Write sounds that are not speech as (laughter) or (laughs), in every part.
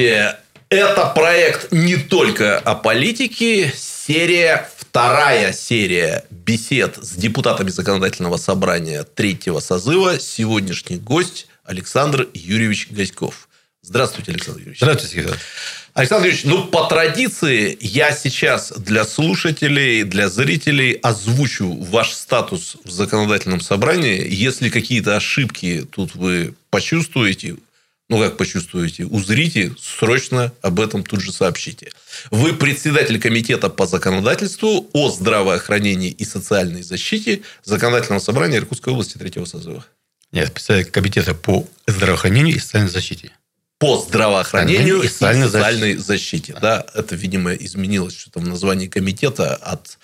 Здравствуйте! Это проект не только о политике, серия вторая серия бесед с депутатами законодательного собрания третьего созыва. Сегодняшний гость Александр Юрьевич Гаськов. Здравствуйте, Александр Юрьевич. Здравствуйте, Сергей Александр Юрьевич, ну, по традиции, я сейчас для слушателей, для зрителей озвучу ваш статус в законодательном собрании. Если какие-то ошибки тут вы почувствуете, ну, как почувствуете, узрите, срочно об этом тут же сообщите. Вы председатель комитета по законодательству о здравоохранении и социальной защите Законодательного собрания Иркутской области третьего созыва. Нет, председатель комитета по здравоохранению и социальной защите. По здравоохранению и социальной, и социальной защите. защите. Да. да, это, видимо, изменилось что-то в названии комитета от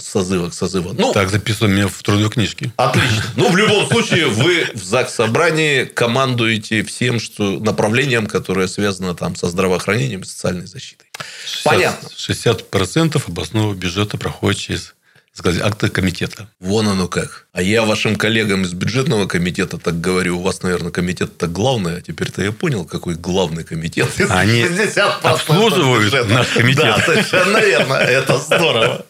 созыва к созыву. Ну, так записано мне в трудовой книжке. Отлично. Ну, в любом случае, вы в ЗАГС собрании командуете всем что, направлением, которое связано там со здравоохранением и социальной защитой. 60, Понятно. 60% областного бюджета проходит через сказать, акты комитета. Вон оно как. А я вашим коллегам из бюджетного комитета так говорю, у вас, наверное, комитет-то главный, а теперь-то я понял, какой главный комитет. Они (laughs) обслуживают наш комитет. Да, совершенно верно. Это здорово.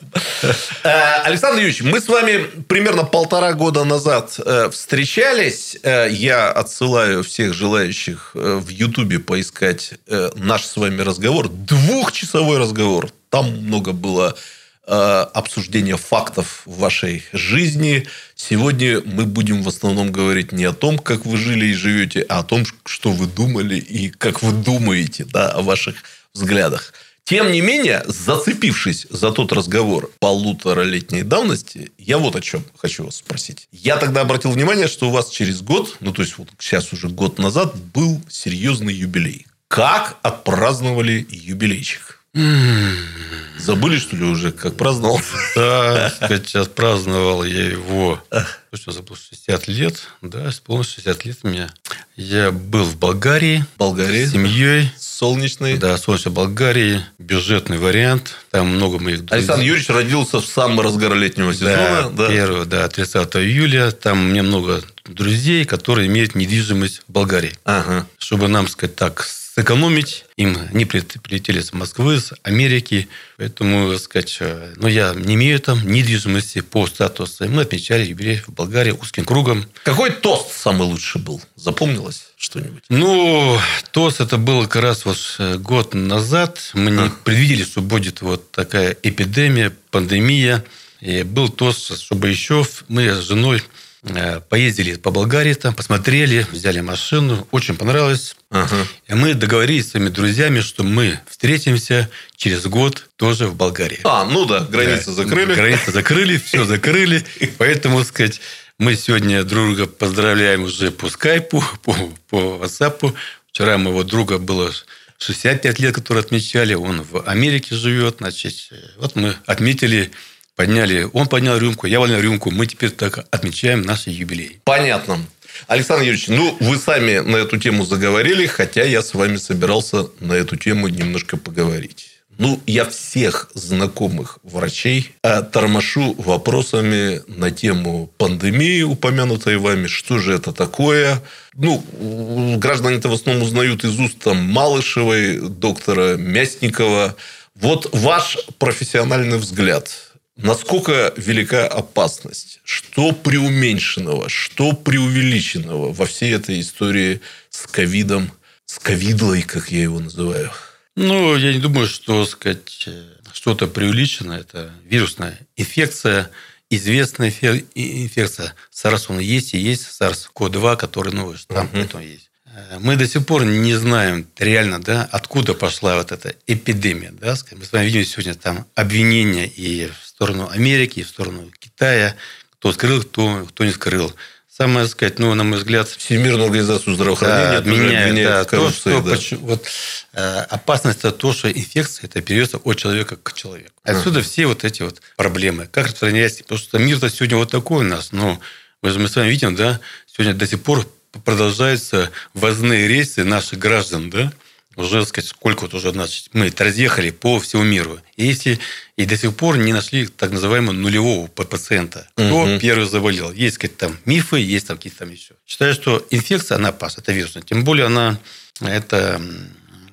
Э, Александр Юрьевич, мы с вами примерно полтора года назад э, встречались. Э, я отсылаю всех желающих в Ютубе поискать наш с вами разговор. Двухчасовой разговор. Там много было обсуждения фактов в вашей жизни. Сегодня мы будем в основном говорить не о том, как вы жили и живете, а о том, что вы думали и как вы думаете да, о ваших взглядах. Тем не менее, зацепившись за тот разговор полуторалетней давности, я вот о чем хочу вас спросить. Я тогда обратил внимание, что у вас через год, ну то есть вот сейчас уже год назад, был серьезный юбилей. Как отпраздновали юбилейчик? Забыли, что ли, уже, как праздновал? Да, сейчас праздновал я его. Точно забыл 60 лет. Да, исполнилось 60 лет меня. Я был в Болгарии. Болгарии? С семьей. Солнечный. Да, солнечной Болгарии. Бюджетный вариант. Там много моих друзей. Александр Юрьевич родился в самый разгар летнего сезона. Да, да. 1, да, 30 июля. Там меня много друзей, которые имеют недвижимость в Болгарии. Ага. Чтобы нам, сказать так, сэкономить. Им не прилетели с Москвы, с Америки. Поэтому, так сказать, э, ну, я не имею там недвижимости по статусу. Мы отмечали юбилей в Болгарии узким кругом. Какой тост самый лучший был? Запомнилось что-нибудь? Ну, тост это было как раз вот э, год назад. Мы не а. предвидели, что будет вот такая эпидемия, пандемия. И был тост, чтобы еще мы с женой поездили по Болгарии, там посмотрели, взяли машину, очень понравилось. Ага. И мы договорились с своими друзьями, что мы встретимся через год тоже в Болгарии. А, ну да, границы да, закрыли. Границы закрыли, все закрыли. (laughs) Поэтому, сказать, мы сегодня друга поздравляем уже по скайпу, по, по WhatsApp. Вчера моего друга было 65 лет, который отмечали. Он в Америке живет. Значит, вот мы отметили подняли, он поднял рюмку, я поднял рюмку, мы теперь так отмечаем наш юбилей. Понятно. Александр Юрьевич, ну, вы сами на эту тему заговорили, хотя я с вами собирался на эту тему немножко поговорить. Ну, я всех знакомых врачей э, тормошу вопросами на тему пандемии, упомянутой вами, что же это такое. Ну, граждане-то в основном узнают из уст там, Малышевой, доктора Мясникова. Вот ваш профессиональный взгляд – Насколько велика опасность? Что преуменьшенного, что преувеличенного во всей этой истории с ковидом, с ковидлой, как я его называю? Ну, я не думаю, что сказать, что-то преувеличено. Это вирусная инфекция, известная инфекция. SARS он есть, и есть SARS-CoV-2, который новый штамм, угу. поэтому есть. Мы до сих пор не знаем реально, да, откуда пошла вот эта эпидемия. Да? Мы с вами видим сегодня там обвинения и сторону Америки, в сторону Китая, кто скрыл, кто, кто не скрыл. Самое, сказать, ну, на мой взгляд... Всемирную организацию здравоохранения да, отменяет, да, то, что, да. Почему, вот, э, опасность это то, что инфекция это передается от человека к человеку. Отсюда uh-huh. все вот эти вот проблемы. Как распространяется? Потому что мир-то сегодня вот такой у нас. Но мы, мы с вами видим, да, сегодня до сих пор продолжаются возные рейсы наших граждан, да, уже, сказать, сколько вот уже, значит, мы разъехали по всему миру. И если и до сих пор не нашли так называемого нулевого пациента, кто угу. первый заболел. Есть, сказать, там мифы, есть там какие-то там еще. Считаю, что инфекция, она опасна, это вирусная. Тем более она, это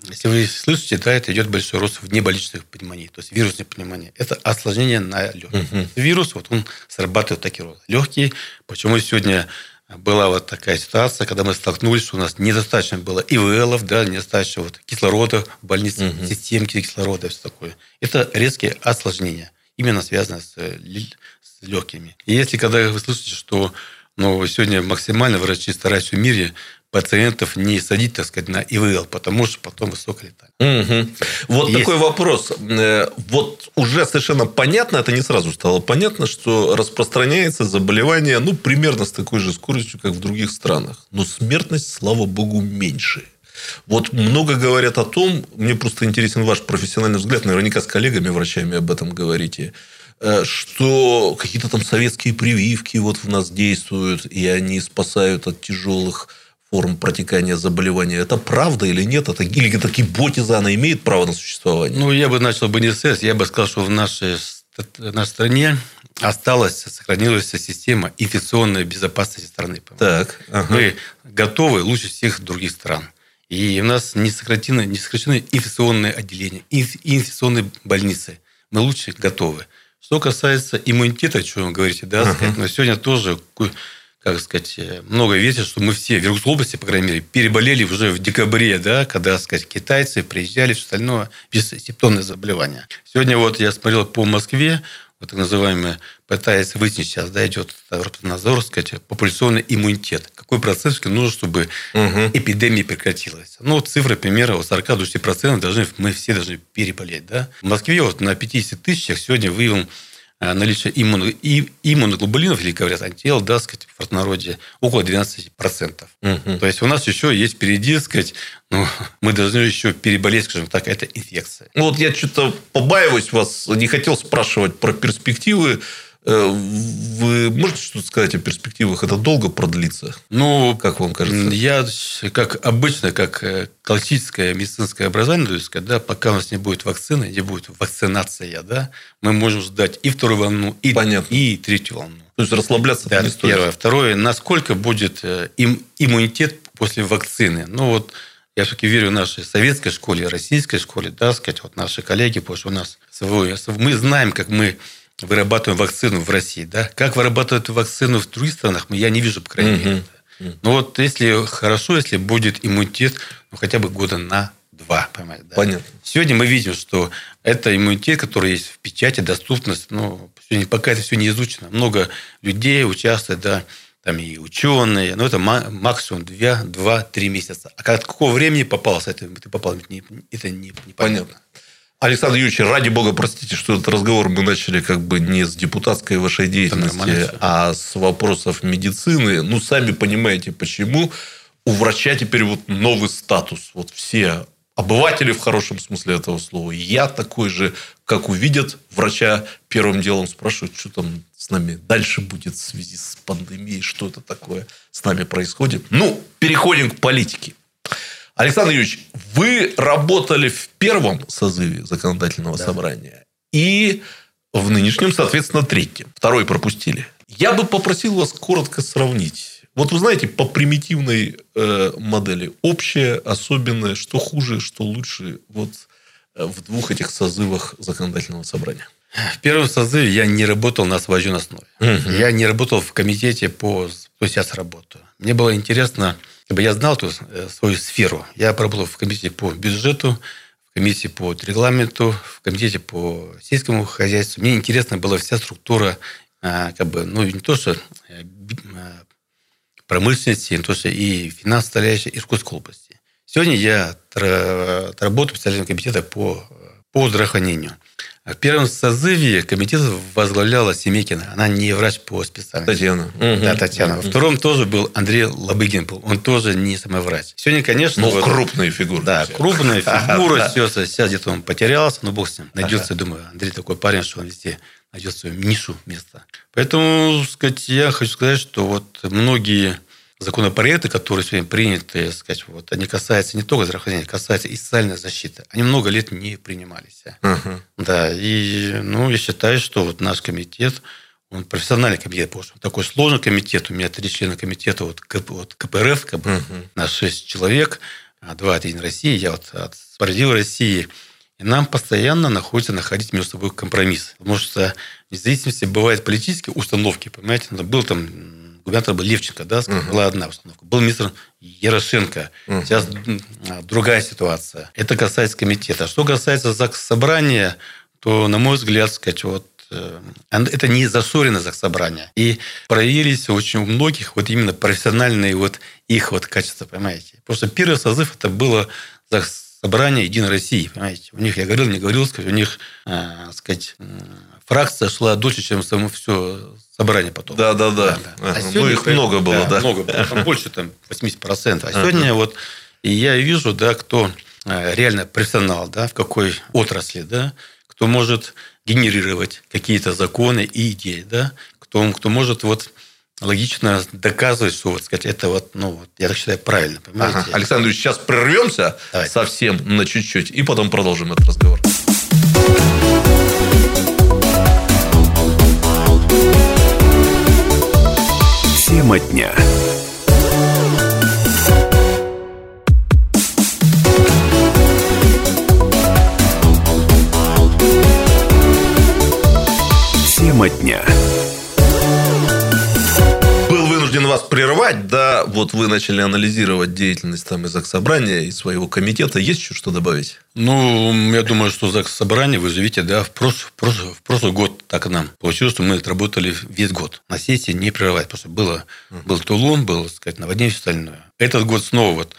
если вы слышите, да, это идет большой рост внеболичных пневмоний, то есть вирусной пневмонии. Это осложнение на легких. Угу. Вирус, вот он срабатывает такие вот легкие. Почему сегодня была вот такая ситуация, когда мы столкнулись, что у нас недостаточно было ИВЛов, да, недостаточно вот кислорода в больнице, угу. системки кислорода, все такое. Это резкие осложнения, именно связанные с, с легкими. И если когда вы слышите, что ну, сегодня максимально врачи стараются в мире пациентов не садить, так сказать, на ИВЛ, потому что потом высокая летальность. Угу. Вот Есть... такой вопрос. Э, вот уже совершенно понятно, это не сразу стало понятно, что распространяется заболевание, ну, примерно с такой же скоростью, как в других странах. Но смертность, слава богу, меньше. Вот много говорят о том, мне просто интересен ваш профессиональный взгляд, наверняка с коллегами, врачами об этом говорите, э, что какие-то там советские прививки вот в нас действуют, и они спасают от тяжелых форм протекания заболевания. Это правда или нет? Это, или эта гипотеза, она имеет право на существование? Ну, я бы начал бы не с Я бы сказал, что в нашей, в нашей стране осталась, сохранилась система инфекционной безопасности страны. Так. Ага. Мы готовы лучше всех других стран. И у нас не сокращены, не сокращены инфекционные отделения, инфекционные больницы. Мы лучше готовы. Что касается иммунитета, о чем вы говорите, да, uh-huh. сказать, но сегодня тоже как сказать, э, много версий, что мы все в Иркутской области, по крайней мере, переболели уже в декабре, да, когда, сказать, китайцы приезжали, все остальное, бессимптомные заболевания. Сегодня вот я смотрел по Москве, вот так называемый, пытается выяснить сейчас, да, идет Роспотребнадзор, сказать, популяционный иммунитет. Какой процесс нужно, чтобы угу. эпидемия прекратилась? Ну, вот цифры примерно от 40 до 60% должны, мы все должны переболеть, да. В Москве вот на 50 тысячах сегодня выявлен наличие иммуно, и, иммуноглобулинов, или говорят антител, да, сказать, в народе около 12%. Угу. То есть у нас еще есть впереди, сказать, ну, (laughs) мы должны еще переболеть, скажем так, эта инфекция. Ну, вот я что-то побаиваюсь вас, не хотел спрашивать про перспективы Э, вы можете что-то сказать о перспективах? Это долго продлится? Ну, как вам кажется? Я, как обычно, как э, классическое медицинское образование, то есть, когда пока у нас не будет вакцины, не будет вакцинация, да, мы можем ждать и вторую волну, и, Понятно. и третью волну. То есть расслабляться да, не стоит. Первое. Второе, насколько будет э, им, иммунитет после вакцины. Ну, вот я все-таки верю в нашей советской школе, российской школе, да, сказать, вот наши коллеги, потому что у нас свой, мы знаем, как мы вырабатываем вакцину в России, да? Как вырабатывают вакцину в других странах, я не вижу, по крайней мере. Но ну вот если хорошо, если будет иммунитет, ну, хотя бы года на два, понимаете? Да? Понятно. Сегодня мы видим, что это иммунитет, который есть в печати, доступность, ну, сегодня пока это все не изучено. Много людей участвует, да, там и ученые, но это максимум 2-3 месяца. А от какого времени попался, это ты попал, это не, не, не понятно. Александр Юрьевич, ради бога, простите, что этот разговор мы начали как бы не с депутатской вашей деятельности, а с вопросов медицины. Ну, сами понимаете, почему у врача теперь вот новый статус. Вот все обыватели в хорошем смысле этого слова. Я такой же, как увидят врача, первым делом спрашивают, что там с нами дальше будет в связи с пандемией, что это такое с нами происходит. Ну, переходим к политике. Александр Юрьевич, вы работали в первом созыве законодательного да. собрания и в нынешнем, соответственно, третьем. Второй пропустили. Я бы попросил вас коротко сравнить. Вот вы знаете, по примитивной э, модели общее, особенное, что хуже, что лучше вот э, в двух этих созывах законодательного собрания. В первом созыве я не работал на освобожденной основе. Угу. Я не работал в комитете по... То сейчас работаю. Мне было интересно чтобы я знал эту э, свою сферу. Я поработал в комитете по бюджету, в комитете по регламенту, в комитете по сельскому хозяйству. Мне интересна была вся структура, а, как бы, ну, не то, что э, а, промышленности, не то, что и финансовая составляющая Иркутской области. Сегодня я работаю специального комитета по, по здравоохранению. В первом созыве комитет возглавляла Семекина. Она не врач по специальности. Татьяна. Да, Татьяна. Во втором тоже был Андрей Лобыгин. Был. Он тоже не самый врач. Сегодня, конечно... Ну, вот, крупная фигура. Да, крупная (laughs) фигура. Все, сейчас где-то он потерялся, но бог с ним. Найдется, думаю, Андрей такой парень, что он везде найдет свою нишу место. Поэтому, сказать, я хочу сказать, что вот многие законопроекты, которые сегодня приняты, сказать, вот, они касаются не только здравоохранения, касаются и социальной защиты. Они много лет не принимались. Uh-huh. Да, и ну, я считаю, что вот наш комитет, он профессиональный комитет, потому что такой сложный комитет, у меня три члена комитета, вот, вот КПРФ, бы, uh-huh. нас шесть человек, два от «Единой России», я вот от «Справедливой России». И нам постоянно находится находить между собой компромисс. Потому что в зависимости бывают политические установки, понимаете, был там губернатор был Левченко, да, uh-huh. была одна установка. Был министр Ярошенко. Uh-huh. Сейчас другая ситуация. Это касается комитета. Что касается ЗАГС собрания, то, на мой взгляд, сказать, вот э, это не засорено ЗАГС собрание. И проявились очень у многих вот именно профессиональные вот их вот качества, понимаете. Просто первый созыв это было ЗАГС собрание Единой России, понимаете. У них, я говорил, не говорил, сказать, у них, э, сказать, фракция шла дольше, чем само все собрание потом. Да, да, да. да, да. А ну, сегодня, их много было, да. да. Много было, там больше там 80%. А сегодня вот и я вижу, да, кто э, реально профессионал, да, в какой отрасли, да, кто может генерировать какие-то законы и идеи, да, кто, кто может вот логично доказывать, что, вот сказать, это вот, ну, вот, я так считаю, правильно, понимаете? Ага. Александр Ильич, сейчас прервемся Давайте. совсем на чуть-чуть, и потом продолжим этот разговор. Тема дня. Тема дня вас прервать. Да, вот вы начали анализировать деятельность там и ЗАГС Собрания, и своего комитета. Есть еще что добавить? Ну, я думаю, что ЗАГС Собрания, вы же видите, да, в прошлый, в прошлый, в прошлый год так нам получилось, что мы отработали весь год. На сессии не прерывать, что было, был Тулун, был, так сказать, наводнение все остальное. Этот год снова вот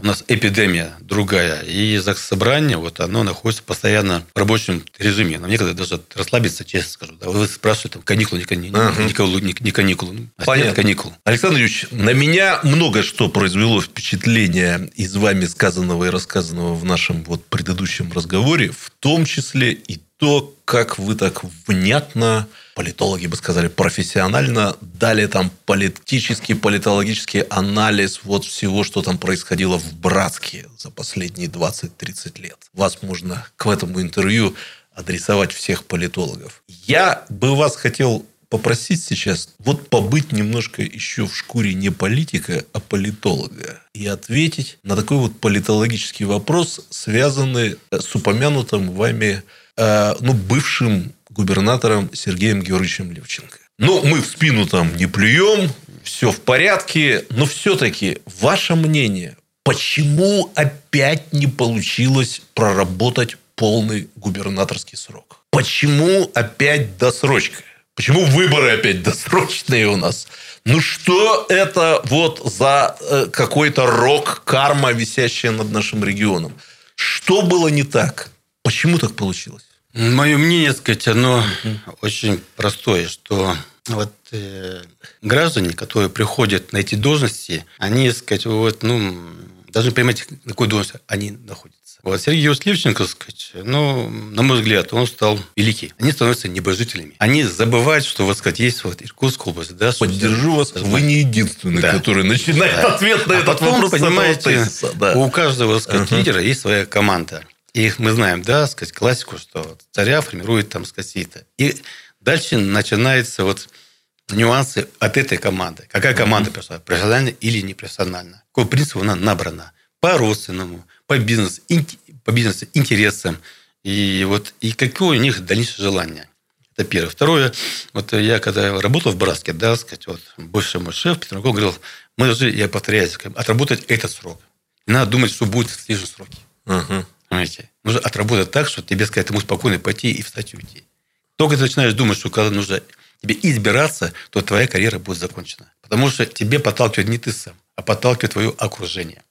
у нас эпидемия другая, и собрание, вот оно находится постоянно в рабочем режиме. Нам некогда даже расслабиться, честно скажу. Да, вы спрашиваете, там, каникулы, не, каникулы, не, каникулы, не, не каникулы. А Понятно. Каникул. Александр Юрьевич, на меня много что произвело впечатление из вами сказанного и рассказанного в нашем вот предыдущем разговоре, в том числе и то, как вы так внятно, политологи бы сказали, профессионально дали там политический, политологический анализ вот всего, что там происходило в Братске за последние 20-30 лет. Вас можно к этому интервью адресовать всех политологов. Я бы вас хотел попросить сейчас вот побыть немножко еще в шкуре не политика, а политолога. И ответить на такой вот политологический вопрос, связанный с упомянутым вами Э, ну, бывшим губернатором Сергеем Георгиевичем Левченко. Ну, мы в спину там не плюем, все в порядке, но все-таки ваше мнение, почему опять не получилось проработать полный губернаторский срок? Почему опять досрочка? Почему выборы опять досрочные у нас? Ну что это вот за э, какой-то рок, карма, висящая над нашим регионом? Что было не так? Почему так получилось? Мое мнение, сказать, оно очень простое, что вот э, граждане, которые приходят на эти должности, они, сказать, вот, ну, должны понимать, на какой должности они находятся. Вот Сергей Левченко, сказать, ну, на мой взгляд, он стал великий. Они становятся небожителями. Они забывают, что, вот, сказать, есть вот Иркутская область. Да, Поддержу вас, вы не единственный, да. который начинает да. ответ на а этот потом, вопрос. понимаете, да. у каждого, сказать, uh-huh. лидера есть своя команда. И мы знаем, да, сказать, классику, что царя формирует там сказать, И дальше начинаются вот нюансы от этой команды. Какая команда mm-hmm. профессиональна или не профессиональна? Какой принцип она набрана? По родственному, по бизнесу, по бизнесу интересам. И вот и какое у них дальнейшее желание. Это первое. Второе, вот я когда работал в Браске, да, сказать, вот бывший мой шеф Петренков говорил, мы должны, я повторяюсь, отработать этот срок. И надо думать, что будет в следующем сроке. Uh-huh. Понимаете? Нужно отработать так, что тебе сказать, ты можешь спокойно пойти и встать и уйти. Только ты начинаешь думать, что когда нужно тебе избираться, то твоя карьера будет закончена. Потому что тебе подталкивает не ты сам, а подталкивает твое окружение.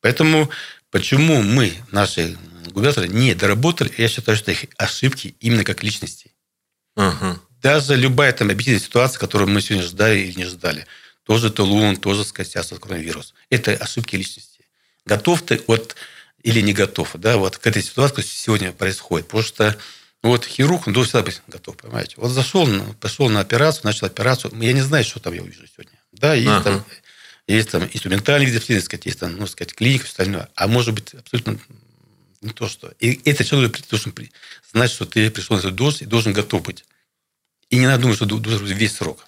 Поэтому почему мы, наши губернаторы, не доработали, я считаю, что их ошибки именно как личности. Угу. Даже любая там объективная ситуация, которую мы сегодня ждали или не ждали, тоже Тулун, тоже, сейчас коронавирус. Это ошибки личности. Готов ты от или не готов, да, вот к этой ситуации, которая сегодня происходит. Потому что вот хирург, он должен всегда быть готов, понимаете. Вот зашел, пошел на операцию, начал операцию, я не знаю, что там я увижу сегодня. Да, есть ага. там есть там инструментальный дисциплины, сказать, есть там, ну, сказать, клиника и остальное. А может быть, абсолютно не то, что... И это человек должен знать, что ты пришел на эту должность и должен готов быть. И не надо думать, что должен быть весь срок.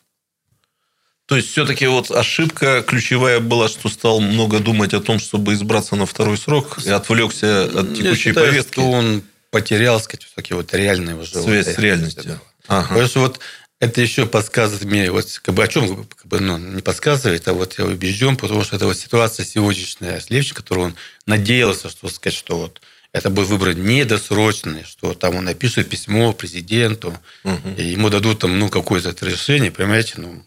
То есть, все-таки вот ошибка ключевая была, что стал много думать о том, чтобы избраться на второй срок и отвлекся от текущей Я считаю, повестки. что он потерял, сказать, все-таки вот реальные уже... Связь вот, с реальностью. Ага. Потому что вот это еще подсказывает мне, вот как бы о чем как бы, ну, не подсказывает, а вот я убежден, потому что это вот ситуация сегодняшняя с Левчик, которую он надеялся, что сказать, что вот это будет выбор недосрочный, что там он напишет письмо президенту, угу. и ему дадут там, ну, какое-то решение, понимаете, ну,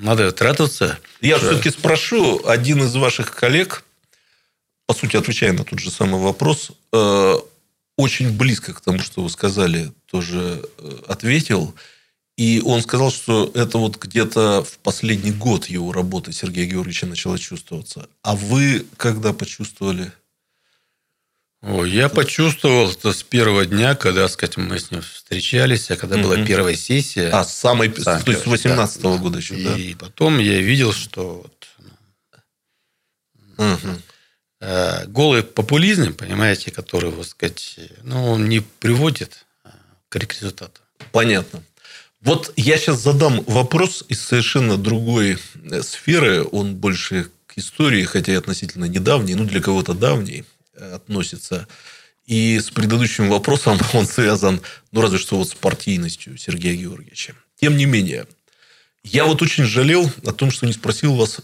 надо тратиться. Я что... все-таки спрошу, один из ваших коллег, по сути, отвечая на тот же самый вопрос, э, очень близко к тому, что вы сказали, тоже э, ответил. И он сказал, что это вот где-то в последний год его работы Сергея Георгиевича начало чувствоваться. А вы когда почувствовали? О, я почувствовал это с первого дня, когда, сказать, мы с ним встречались, а когда mm-hmm. была первая сессия. А, с самой, Сам, то есть с 18 -го да, года еще, да? И потом я видел, что вот, э, голый популизм, понимаете, который, вот сказать, ну, он не приводит а, к результату. Понятно. Вот я сейчас задам вопрос из совершенно другой э, сферы. Он больше к истории, хотя и относительно недавний, ну, для кого-то давний относится. И с предыдущим вопросом (laughs) он связан, ну, разве что вот с партийностью Сергея Георгиевича. Тем не менее, я вот очень жалел о том, что не спросил вас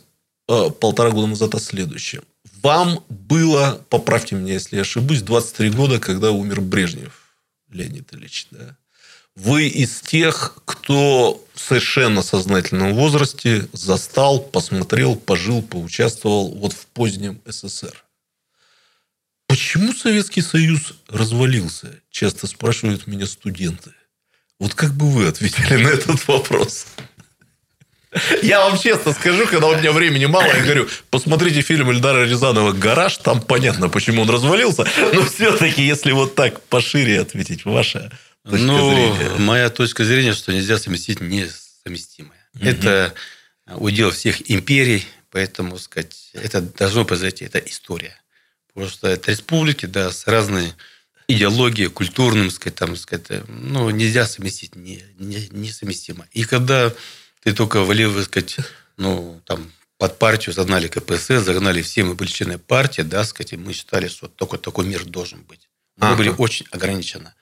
э, полтора года назад о следующем. Вам было, поправьте меня, если я ошибусь, 23 года, когда умер Брежнев Леонид Ильич. Да? Вы из тех, кто в совершенно сознательном возрасте застал, посмотрел, пожил, поучаствовал вот в позднем СССР. Почему Советский Союз развалился? Часто спрашивают меня студенты. Вот как бы вы ответили на этот вопрос? Я вам честно скажу, когда у меня времени мало, я говорю, посмотрите фильм Эльдара Рязанова «Гараж», там понятно, почему он развалился, но все-таки, если вот так пошире ответить, ваша точка ну, зрения. моя точка зрения, что нельзя совместить несовместимое. Угу. Это удел всех империй, поэтому, сказать, это должно произойти, это история. Потому что это республики, да, с разной идеологией, культурным, сказать, там, сказать, ну, нельзя совместить, не, не, несовместимо. И когда ты только валил, сказать, ну, там, под партию загнали КПСС, загнали все, мы были члены партии, да, сказать, и мы считали, что только такой мир должен быть. Мы ага. были очень ограничены.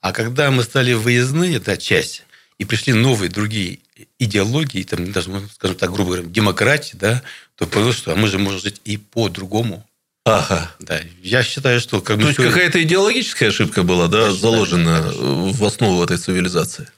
А когда мы стали выездные, да, часть, и пришли новые другие идеологии, там, даже, скажем так, грубо говоря, демократии, да, то понял, что мы же можем жить и по-другому. Ага. Да, я считаю, что... Как То есть, все... какая-то идеологическая ошибка была, да, заложена в основу этой цивилизации?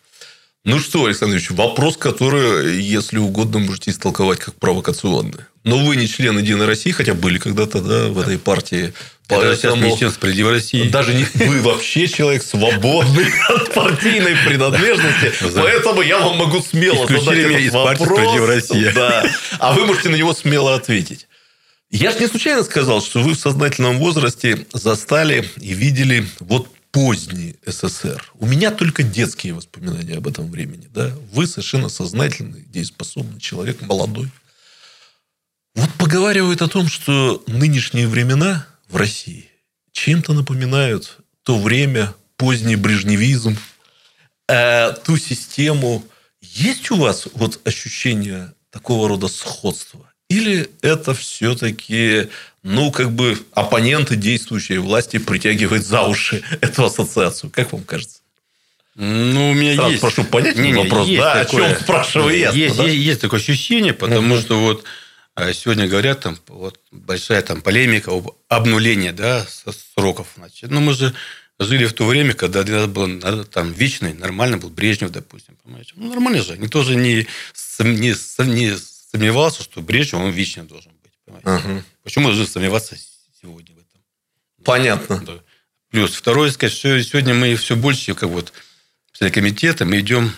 Ну что, Александр Ильич, вопрос, который, если угодно, можете истолковать как провокационный. Но вы не член Единой России, хотя были когда-то да, в этой партии. Поэтому... сейчас не член Справедливой России. Даже не вы вообще человек свободный (laughs) от партийной принадлежности. (laughs) Поэтому я вам могу смело задать этот вопрос. Да. А вы можете на него смело ответить. Я же не случайно сказал, что вы в сознательном возрасте застали и видели вот поздний СССР. У меня только детские воспоминания об этом времени. Да? Вы совершенно сознательный, дееспособный человек, молодой. Вот поговаривают о том, что нынешние времена в России чем-то напоминают то время, поздний брежневизм, э, ту систему. Есть у вас вот ощущение такого рода сходства? Или это все-таки, ну, как бы оппоненты действующей власти притягивают за уши эту ассоциацию? Как вам кажется? Ну, у меня Сразу есть. прошу понять не, вопрос. Есть да, такое, о чем спрашиваю я. Есть, да? есть, есть такое ощущение, потому угу. что вот а, сегодня говорят, там, вот, большая там полемика об обнулении да, сроков. Значит. Но ну, мы же жили в то время, когда для нас был там вечный, нормально был Брежнев, допустим. Понимаете? Ну, нормально же. Никто же не, не, не сомневался, что Брежнев, он вечно должен быть. Угу. Почему должны сомневаться сегодня в этом? Понятно. Да. Плюс второе, сказать, что сегодня мы все больше, как вот комитета, мы идем,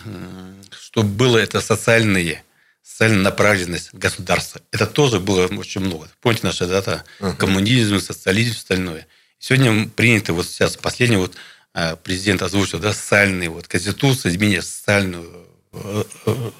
чтобы было это социальные, социальная направленность государства. Это тоже было очень много. Помните наша дата? Угу. Коммунизм, социализм, остальное. Сегодня принято вот сейчас, последний вот а, президент озвучил, да, социальные вот конституция, изменение социальную э, э,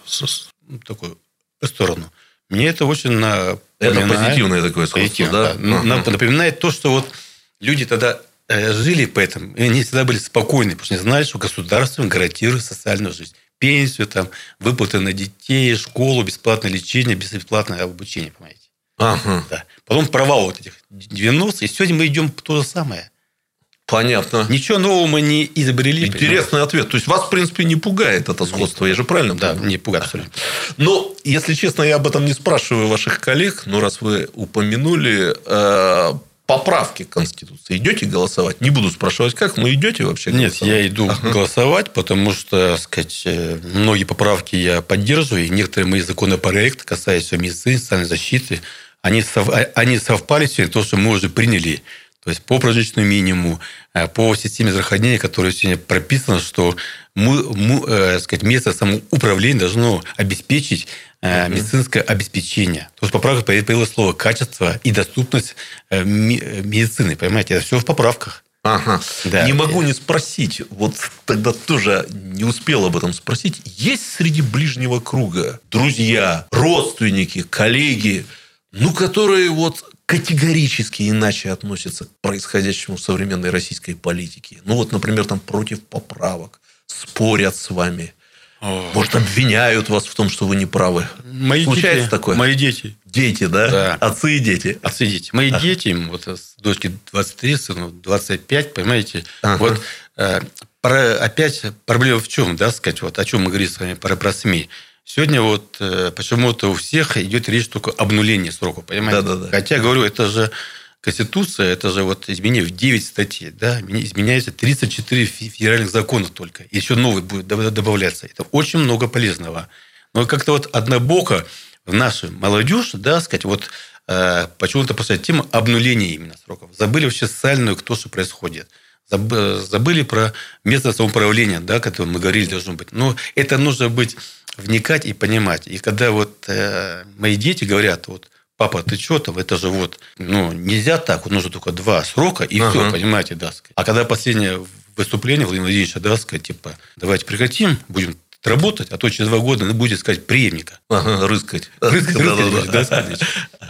такую сторону. Мне это очень напоминает... Это позитивное такое сходство, да? да. Uh-huh. Напоминает то, что вот люди тогда э, жили по этому, и они всегда были спокойны, потому что не знали, что государство гарантирует социальную жизнь. пенсию, там, выплаты на детей, школу, бесплатное лечение, бесплатное обучение, понимаете? Ага. Да. Потом провал вот этих 90 и сегодня мы идем то же самое. Понятно. Ничего нового мы не изобрели. Интересный понимаете? ответ. То есть, вас, в принципе, не пугает это сходство, я же правильно Да, понимаю? не пугает абсолютно. Но, если честно, я об этом не спрашиваю ваших коллег, но раз вы упомянули э, поправки к Конституции, идете голосовать? Не буду спрашивать, как, но идете вообще Нет, я иду ага. голосовать, потому что, сказать, э, многие поправки я поддерживаю, и некоторые мои законопроекты, касающиеся медицины, социальной защиты, они, сов... Они совпали с тем, что мы уже приняли то есть по прожиточному минимуму, э, по системе здравоохранения, которая сегодня прописано, что мы, мы э, сказать, место самоуправления должно обеспечить э, медицинское обеспечение. То есть в поправках появилось слово качество и доступность э, медицины. Понимаете, это все в поправках. Ага. Да. Не могу не спросить, вот тогда тоже не успел об этом спросить. Есть среди ближнего круга друзья, родственники, коллеги, ну, которые вот категорически иначе относятся к происходящему в современной российской политике. Ну вот, например, там против поправок, спорят с вами. Может, обвиняют вас в том, что вы не правы. Мои Случается дети, такое? Мои дети. Дети, да? Да. Отцы и дети. Отцы и дети. Мои а. дети, вот дочке 23, сыну 25, понимаете? Ага. Вот э, про, опять проблема в чем, да, сказать, вот о чем мы говорим с вами про, про СМИ. Сегодня вот э, почему-то у всех идет речь только об обнулении срока, понимаете? Да, да, да. Хотя, говорю, это же Конституция, это же вот изменение в 9 статей, да, изменяется 34 федеральных законов только. Еще новый будет добавляться. Это очень много полезного. Но как-то вот однобоко в нашу молодежь, да, сказать, вот э, почему-то поставить тему обнуления именно сроков. Забыли вообще социальную, кто что происходит. Забыли про место самоуправления, да, которое мы говорили, должно быть. Но это нужно быть вникать и понимать. И когда вот э, мои дети говорят, вот, папа, ты что там, это же вот, ну, нельзя так, вот нужно только два срока, и ага. все, понимаете, да. А когда последнее выступление Владимира Владимировича, да, сказать, типа, давайте прекратим, будем работать, а то через два года будет сказать преемника. Ага, рыскать. Рыскать, да, да, да.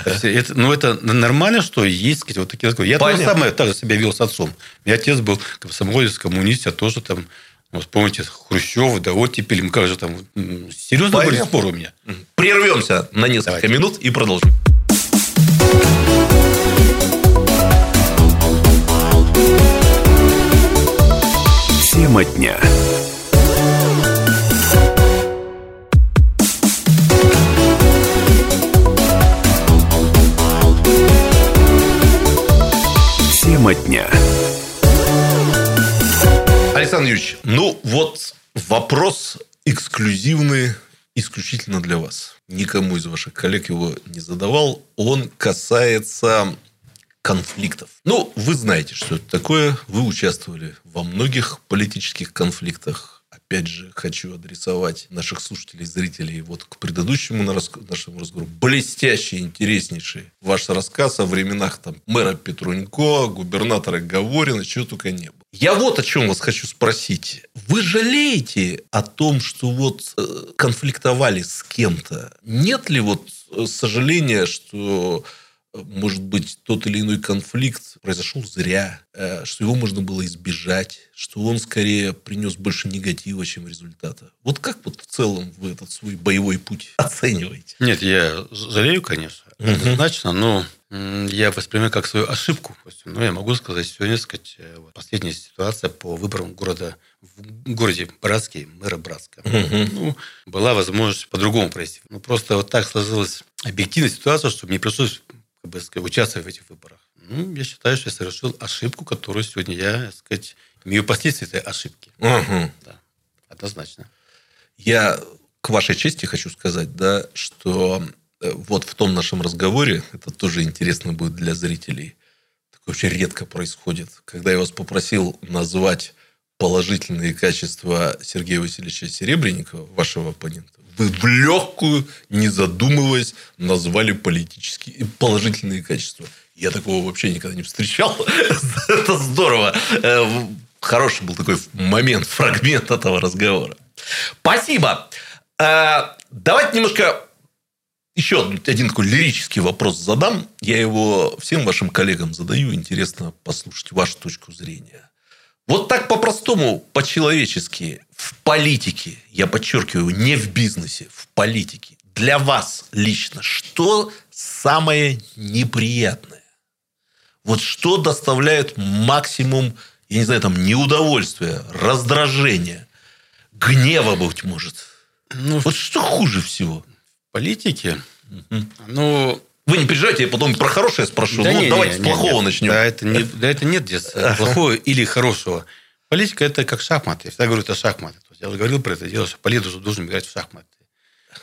да это, ну, это нормально, что есть сказать, вот такие разговоры. Я Понятно. то же самое так же себя вел с отцом. У меня отец был комсомолец, коммунист, я тоже там вот помните, Хрущев, да оттепель, мы как же там... Серьезно были спор у меня. Прервемся на несколько Давайте. минут и продолжим. Тема дня. Тема дня. Александр Юрьевич, ну вот вопрос эксклюзивный исключительно для вас. Никому из ваших коллег его не задавал. Он касается конфликтов. Ну, вы знаете, что это такое. Вы участвовали во многих политических конфликтах опять же, хочу адресовать наших слушателей, зрителей вот к предыдущему нашему разговору. Блестящий, интереснейший ваш рассказ о временах там мэра Петрунько, губернатора Говорина, чего только не было. Я вот о чем вас хочу спросить. Вы жалеете о том, что вот э, конфликтовали с кем-то? Нет ли вот э, сожаления, что может быть, тот или иной конфликт произошел зря, э, что его можно было избежать, что он скорее принес больше негатива, чем результата. Вот как вот в целом вы этот свой боевой путь (laughs) оцениваете? Нет, я жалею, конечно, однозначно, но я воспринимаю как свою ошибку. Но я могу сказать, сегодня, сказать, э, последняя ситуация по выборам города в городе Братске, мэра Братска. Угу. Ну, была возможность по-другому провести. Ну, просто вот так сложилась объективная ситуация, что мне пришлось как бы, участвовать в этих выборах. Ну, я считаю, что я совершил ошибку, которую сегодня я, так сказать, имею последствия этой ошибки. Угу. Да, однозначно. Я к вашей чести хочу сказать, да, что э, вот в том нашем разговоре, это тоже интересно будет для зрителей, такое очень редко происходит, когда я вас попросил назвать положительные качества Сергея Васильевича Серебренникова, вашего оппонента, в легкую, не задумываясь, назвали политические положительные качества. Я такого вообще никогда не встречал. (laughs) Это здорово. Э, хороший был такой момент, фрагмент этого разговора. Спасибо. Э, давайте немножко еще один такой лирический вопрос задам. Я его всем вашим коллегам задаю. Интересно послушать вашу точку зрения. Вот так по-простому, по-человечески, в политике, я подчеркиваю, не в бизнесе, в политике, для вас лично, что самое неприятное? Вот что доставляет максимум, я не знаю, там, неудовольствия, раздражения, гнева, быть может? Ну, вот что хуже всего? В политике? Угу. Ну, вы не переживайте, я потом про хорошее спрошу. Да ну, не, давайте не, с плохого не, начнем. Да, это, не, да, это нет здесь плохого или хорошего. Политика – это как шахматы. Я всегда говорю, это шахматы. Я говорил про это дело, что политик должен играть в шахматы.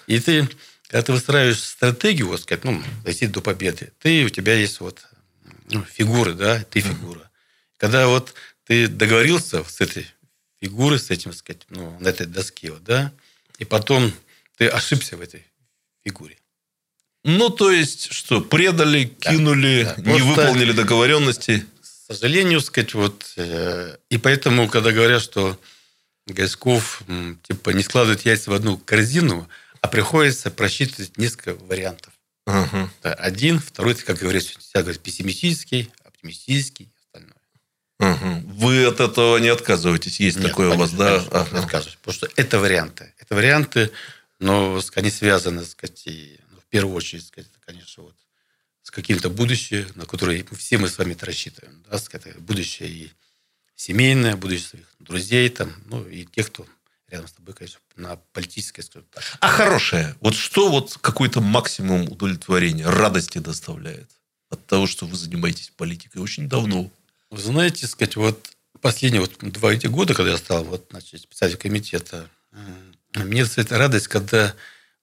И ты, когда ты выстраиваешь стратегию, вот сказать, ну, дойти до победы, ты, у тебя есть вот ну, фигуры, да, ты фигура. Когда вот ты договорился с этой фигурой, с этим, сказать, ну, на этой доске, вот, да, и потом ты ошибся в этой фигуре. Ну, то есть, что, предали, кинули, да, да. не выполнили договоренности. К сожалению, сказать, вот, э, и поэтому, когда говорят, что Гасков, типа, не складывает яйца в одну корзину, а приходится просчитывать несколько вариантов. Угу. Да, один, второй, как говорят, говорят, пессимистический, оптимистический, остальное. Угу. Вы от этого не отказываетесь? Есть Нет, такое конечно, у вас, да? Конечно, ага. отказываюсь. Потому что это варианты. Это варианты, но они связаны, так сказать, и в первую очередь, сказать, это, конечно, вот с каким-то будущим, на которое все мы с вами рассчитываем. Да, сказать, будущее и семейное, будущее своих друзей, там, ну, и тех, кто рядом с тобой, конечно, на политическое, скажем так. А хорошее? Вот что вот какой-то максимум удовлетворения, радости доставляет от того, что вы занимаетесь политикой очень давно? Вы знаете, сказать, вот последние вот два эти года, когда я стал вот, значит, председателем комитета, мне это радость, когда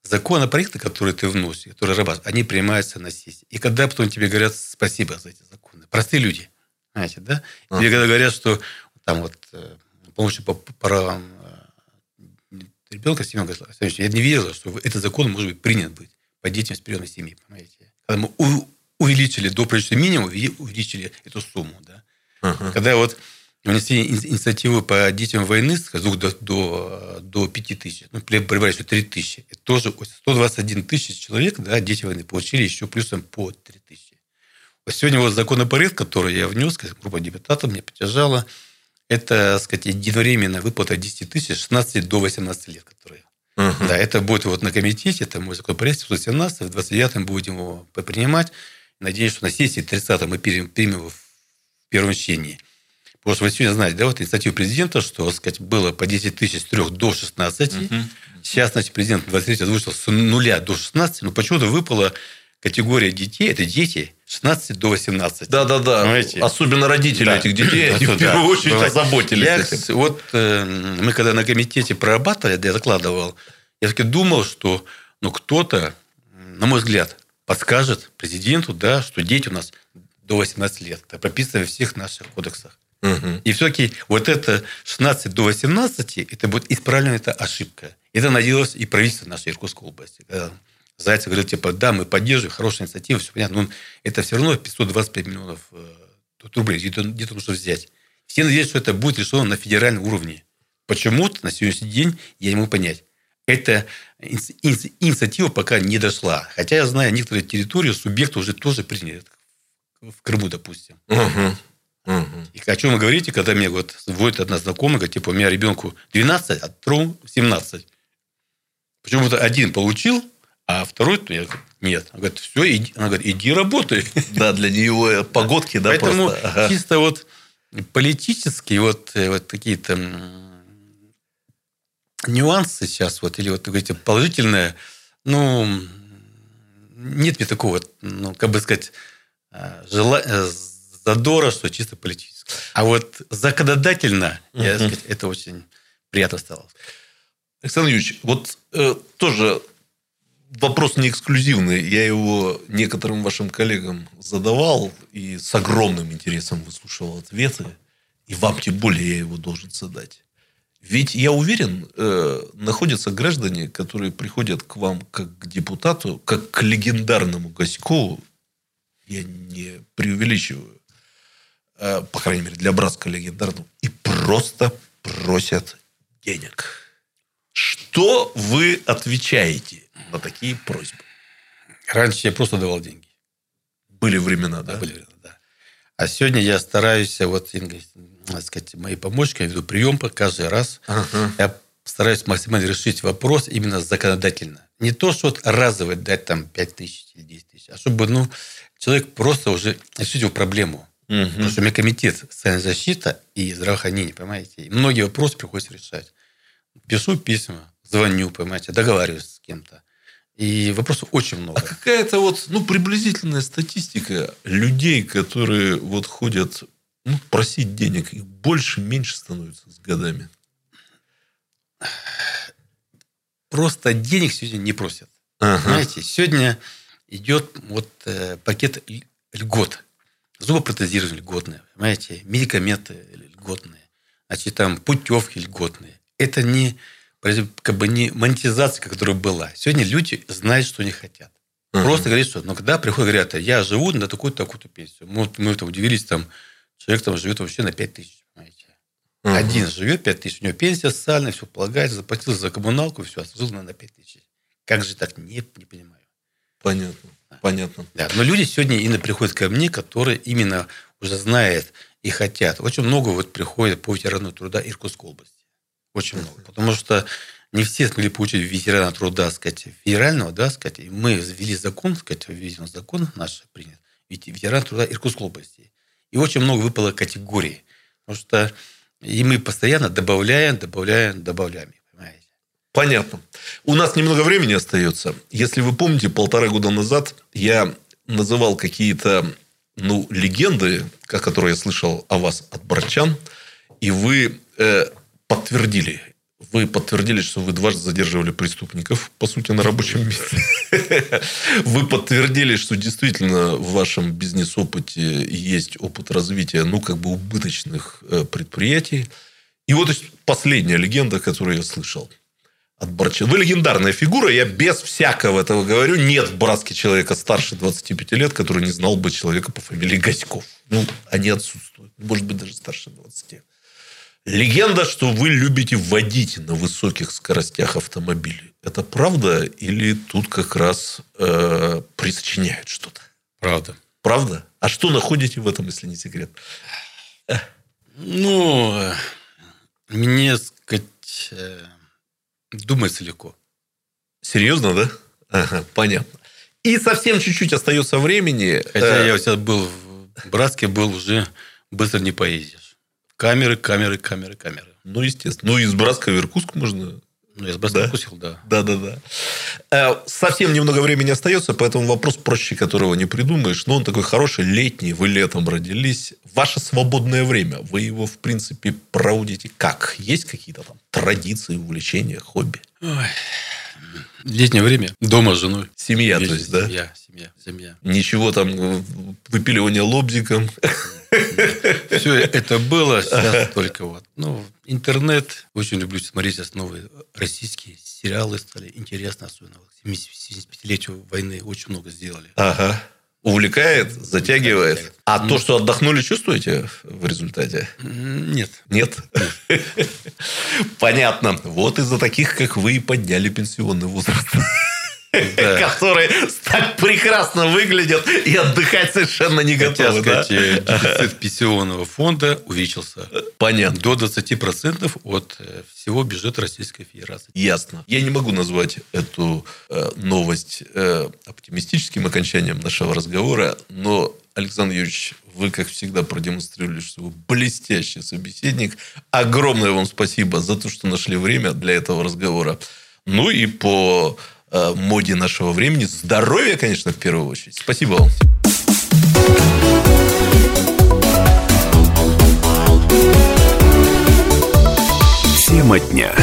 законопроекты, которые ты вносишь, которые работают, они принимаются на сессии. И когда потом тебе говорят спасибо за эти законы. Простые люди. Знаете, да? А. Тебе когда говорят, что там вот э, помощь по правам э, ребенка, Семен говорит, я не верила, что этот закон может быть принят быть по детям с приемной семьи. Понимаете? Когда мы увеличили до прожиточного минимума, увеличили эту сумму. Да? Ага. Когда вот внесли инициативу по детям войны с двух до, до, до 5 тысяч, ну, прибавили 3 тысячи. Это тоже 121 тысяч человек, да, дети войны, получили еще плюсом по 3 тысячи. Вот сегодня вот законопроект, который я внес, группа депутатов мне поддержала, это, сказать, единовременная выплата 10 тысяч 16 до 18 лет, которые Uh-huh. Да, это будет вот на комитете, это мой законопроект 117, в 29-м будем его принимать. Надеюсь, что на сессии 30 мы примем, примем его в первом чтении. Потому что вы сегодня знаете, да, вот инициатива президента, что, так сказать, было по 10 тысяч с 3 до 16. Угу. Сейчас, значит, президент 23 вышел с нуля до 16, но почему-то выпала категория детей, это дети 16 до 18. Да-да-да. Понимаете? Особенно родители да. этих детей, (laughs) они в первую очередь озаботились я, этим. Вот э, мы когда на комитете прорабатывали, я докладывал, я таки думал, что ну, кто-то, на мой взгляд, подскажет президенту, да, что дети у нас до 18 лет. Это прописано во всех наших кодексах. Угу. И все-таки вот это 16 до 18, это будет исправлена эта ошибка. Это надеялось и правительство нашей Иркутской области. Зайцев говорил, типа, да, мы поддерживаем, хорошая инициатива, все понятно, но это все равно 525 миллионов э, рублей где-то, где нужно взять. Все надеются, что это будет решено на федеральном уровне. Почему-то на сегодняшний день я не могу понять. Эта инициатива пока не дошла. Хотя я знаю, некоторые территории субъекты уже тоже приняли. В Крыму, допустим. Угу. Угу. И о чем вы говорите, когда мне вот вводит одна знакомая, говорит, типа, у меня ребенку 12, а второму 17. Почему-то один получил, а второй я говорю, нет. Она говорит, все, иди, она говорит, иди работай. Да, для нее погодки, да, Поэтому просто. Ага. чисто вот политические вот, э, вот какие-то нюансы сейчас, вот, или вот, говорите, положительное, ну, нет мне такого, ну, как бы сказать, э, желания э, задора, что чисто политическое. А вот законодательно, uh-huh. я сказать, это очень приятно стало. Александр Юрьевич, вот э, тоже вопрос не эксклюзивный. Я его некоторым вашим коллегам задавал и с огромным интересом выслушивал ответы. И вам тем более я его должен задать. Ведь я уверен, э, находятся граждане, которые приходят к вам как к депутату, как к легендарному Гаськову. Я не преувеличиваю. Э, по крайней мере, для Братска легендарного, и просто просят денег. Что вы отвечаете на такие просьбы? Раньше я просто давал деньги. Были времена, да? Были времена, да. А сегодня я стараюсь, вот, так сказать, мои помощники, я веду прием каждый раз. Ага. Я стараюсь максимально решить вопрос именно законодательно. Не то, что вот разово дать там 5 тысяч или 10 тысяч, а чтобы ну, человек просто уже решить его проблему. Угу. Потому что у меня комитет социальной защиты и здравоохранения, понимаете? И многие вопросы приходится решать. Пишу письма, звоню, понимаете, договариваюсь с кем-то. И вопросов очень много. А какая-то вот, ну, приблизительная статистика людей, которые вот ходят ну, просить денег, их больше, меньше становится с годами. Просто денег сегодня не просят. Ага. Знаете, сегодня идет вот э, пакет льгот. Зубопротезирование льготное, понимаете, медикаменты льготные, значит, там путевки льготные. Это не как бы не монетизация, которая была. Сегодня люди знают, что они хотят. Uh-huh. Просто говорят, что, но когда приходят, говорят, я живу на такую-то, такую-то пенсию. Мы, мы там удивились, там, человек там живет вообще на 5 тысяч, понимаете. Uh-huh. Один живет 5 тысяч, у него пенсия социальная, все полагается, заплатил за коммуналку, все, а на 5 тысяч. Как же так? Не, не понимаю. Понятно. Понятно. Да, но люди сегодня именно приходят ко мне, которые именно уже знают и хотят. Очень много вот приходят по ветерану труда Иркутской области. Очень много. Потому что не все смогли получить ветерана труда, сказать, федерального, да, сказать, и мы ввели закон, сказать, введен закон наш принят, ветеран труда Иркутской области. И очень много выпало категорий. Потому что и мы постоянно добавляем, добавляем, добавляем. Понятно. У нас немного времени остается. Если вы помните, полтора года назад я называл какие-то ну, легенды, которые я слышал о вас от барчан, и вы э, подтвердили. Вы подтвердили, что вы дважды задерживали преступников, по сути, на рабочем месте. (laughs) Вы подтвердили, что действительно в вашем бизнес-опыте есть опыт развития, ну, как бы убыточных э, предприятий. И вот последняя легенда, которую я слышал от Барча. Вы легендарная фигура, я без всякого этого говорю. Нет в Братске человека старше 25 лет, который не знал бы человека по фамилии Гаськов. Ну, они отсутствуют. Может быть, даже старше 20. Легенда, что вы любите водить на высоких скоростях автомобили. Это правда или тут как раз э, присочиняют что-то? Правда. Правда? А что находите в этом, если не секрет? Ну, мне, сказать, э, думается легко. Серьезно, да? Ага, понятно. И совсем чуть-чуть остается времени. Хотя э, я у тебя был в Братске, был уже быстро не поездишь. Камеры, камеры, камеры, камеры. Ну, естественно. Ну, из Братска в Иркутск можно... Ну, из Братска да? Иркутск, да. Да, да, да. Совсем немного времени остается, поэтому вопрос проще, которого не придумаешь. Но он такой хороший, летний, вы летом родились. Ваше свободное время, вы его, в принципе, проводите как? Есть какие-то там традиции, увлечения, хобби? Ой. Летнее время дома с женой. Семья, Вместе, то есть, да? Семья, семья, семья. Ничего там, э, выпиливание лобзиком. Все это было, сейчас только вот. Ну, интернет. Очень люблю смотреть новые российские сериалы стали интересно, особенно 75-летию войны очень много сделали. Ага. Увлекает, затягивает. Затягивает. А ну, то, что отдохнули, чувствуете в результате? Нет. Нет? (laughs) Понятно. Вот из-за таких, как вы, и подняли пенсионный возраст. (laughs) которые так прекрасно выглядят и отдыхать совершенно не готовы. Хотя, сказать, да? дефицит пенсионного фонда увеличился Понятно. до 20% от э, всего бюджета Российской Федерации. Ясно. Я не могу назвать эту э, новость э, оптимистическим окончанием нашего разговора, но Александр Юрьевич, вы, как всегда, продемонстрировали, что вы блестящий собеседник. Огромное вам спасибо за то, что нашли время для этого разговора. Ну и по Э, моде нашего времени. Здоровья, конечно, в первую очередь. Спасибо вам. Тема дня.